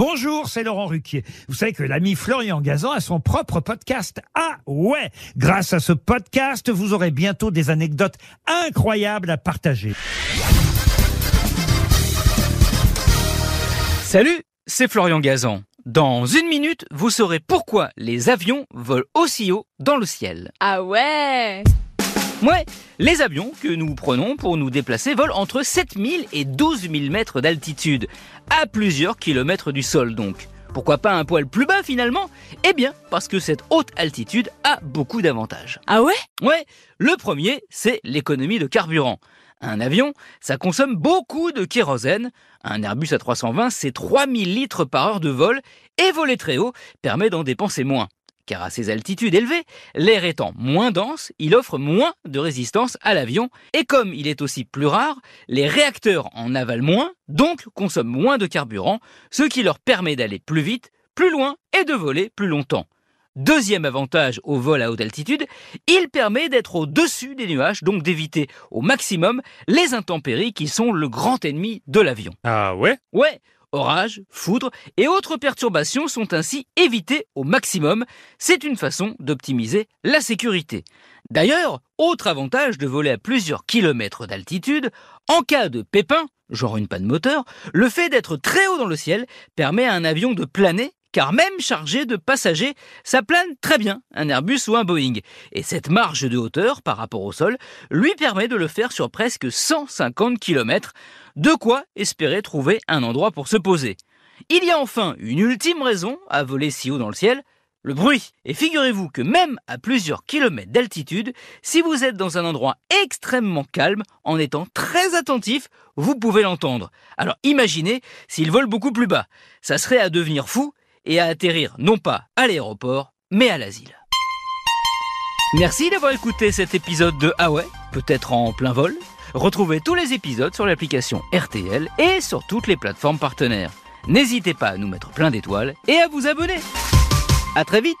Bonjour, c'est Laurent Ruquier. Vous savez que l'ami Florian Gazan a son propre podcast. Ah ouais Grâce à ce podcast, vous aurez bientôt des anecdotes incroyables à partager. Salut, c'est Florian Gazan. Dans une minute, vous saurez pourquoi les avions volent aussi haut dans le ciel. Ah ouais Ouais, les avions que nous prenons pour nous déplacer volent entre 7000 et 12000 mètres d'altitude, à plusieurs kilomètres du sol donc. Pourquoi pas un poil plus bas finalement? Eh bien, parce que cette haute altitude a beaucoup d'avantages. Ah ouais? Ouais, le premier, c'est l'économie de carburant. Un avion, ça consomme beaucoup de kérosène. Un Airbus A320, c'est 3000 litres par heure de vol, et voler très haut permet d'en dépenser moins car à ces altitudes élevées, l'air étant moins dense, il offre moins de résistance à l'avion, et comme il est aussi plus rare, les réacteurs en avalent moins, donc consomment moins de carburant, ce qui leur permet d'aller plus vite, plus loin et de voler plus longtemps. Deuxième avantage au vol à haute altitude, il permet d'être au-dessus des nuages, donc d'éviter au maximum les intempéries qui sont le grand ennemi de l'avion. Ah ouais? Ouais, Orages, foudres et autres perturbations sont ainsi évitées au maximum. C'est une façon d'optimiser la sécurité. D'ailleurs, autre avantage de voler à plusieurs kilomètres d'altitude, en cas de pépin, genre une panne moteur, le fait d'être très haut dans le ciel permet à un avion de planer car même chargé de passagers, ça plane très bien, un Airbus ou un Boeing. Et cette marge de hauteur par rapport au sol lui permet de le faire sur presque 150 km, de quoi espérer trouver un endroit pour se poser. Il y a enfin une ultime raison à voler si haut dans le ciel, le bruit. Et figurez-vous que même à plusieurs kilomètres d'altitude, si vous êtes dans un endroit extrêmement calme, en étant très attentif, vous pouvez l'entendre. Alors imaginez s'il vole beaucoup plus bas. Ça serait à devenir fou et à atterrir non pas à l'aéroport, mais à l'asile. Merci d'avoir écouté cet épisode de Ah peut-être en plein vol. Retrouvez tous les épisodes sur l'application RTL et sur toutes les plateformes partenaires. N'hésitez pas à nous mettre plein d'étoiles et à vous abonner. À très vite